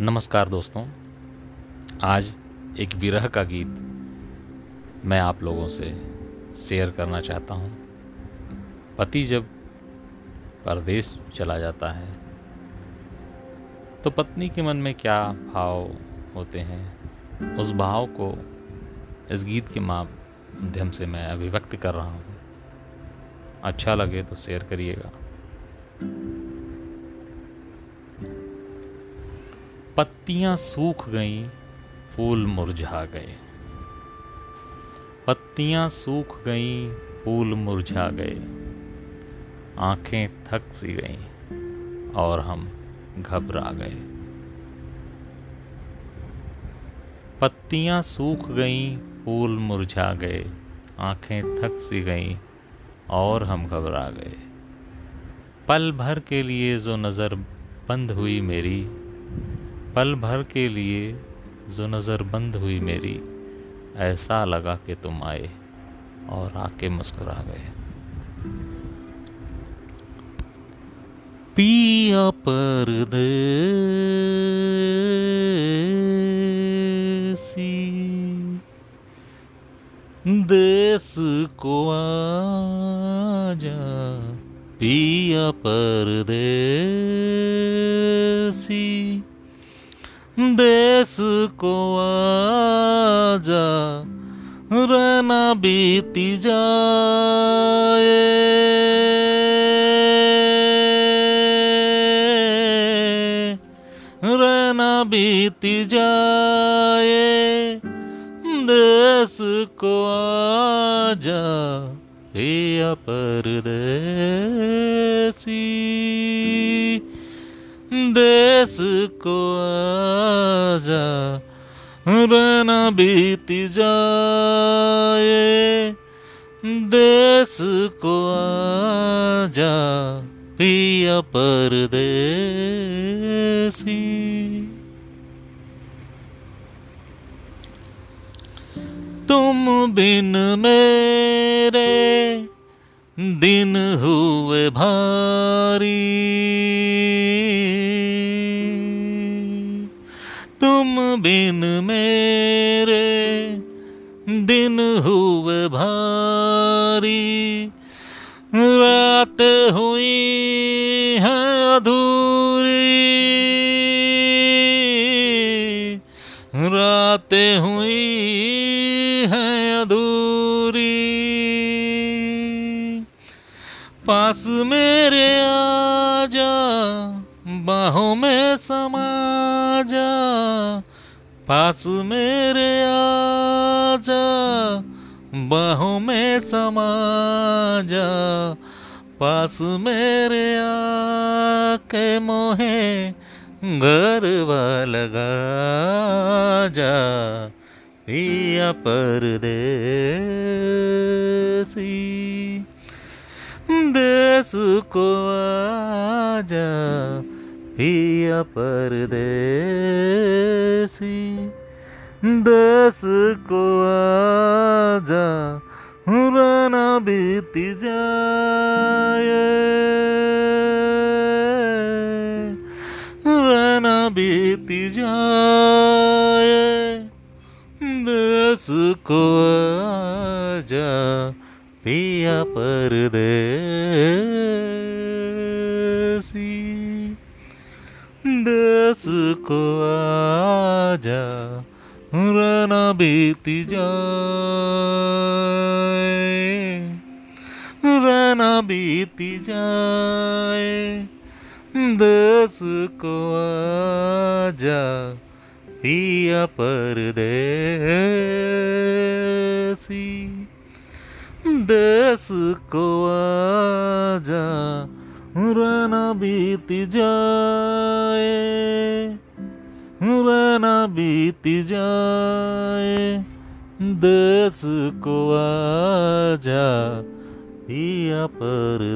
नमस्कार दोस्तों। आज एक विरह का गीत मैं आप लोगों से शेयर करना चाहता हूँ। पति जब परदेश चला जाता है तो पत्नी के मन में क्या भाव होते हैं? उस भाव को इस गीत के माध्यम से मैं अभिव्यक्त कर रहा हूँ। अच्छा लगे तो शेयर करिएगा। पत्तियाँ सूख गईं, फूल मुरझा गए। पत्तियाँ सूख गईं, फूल मुरझा गए। आँखें थक सी गईं और हम घबरा गए। पत्तियाँ सूख गईं, फूल मुरझा गए। आँखें थक सी गईं और हम घबरा गए। पल भर के लिए जो नज़र बंद हुई मेरी पल भर के लिए जो नज़र बंद हुई मेरी, ऐसा लगा कि तुम आए और आके मुस्कुरा गए। पिया परदेसी, देश को आजा। पिया परदेसी। देश को आजा रहना बीती जाए। रहना बीती जाए देश को आजा पिया परदेसी देश को आजा, रहना बीत जाए। देश को आजा, पिया पर परदेसी। तुम बिन मेरे दिन हुए भारी। तुम बिन मेरे दिन हुए भारी। रात हुई है अधूरी। रात हुई है अधूरी। पास मेरे आजा, बाहों में समा जा। पास मेरे आजा, बाहों में समा जा। पास मेरे आके मोहे घर लगा जा। पिया परदेसी। देश को आजा पिया परदेसी। देश को आजा रहना बीत जाए। रहना बीत जाए। देश को आजा पिया परदेसी देश को आजा रहना बीत जाए रहना बीत जाए देश को आजा पिया परदेसी देश को आजा रहना बीत जाए रहना बीत जाए देश को आजा पिया परदेसी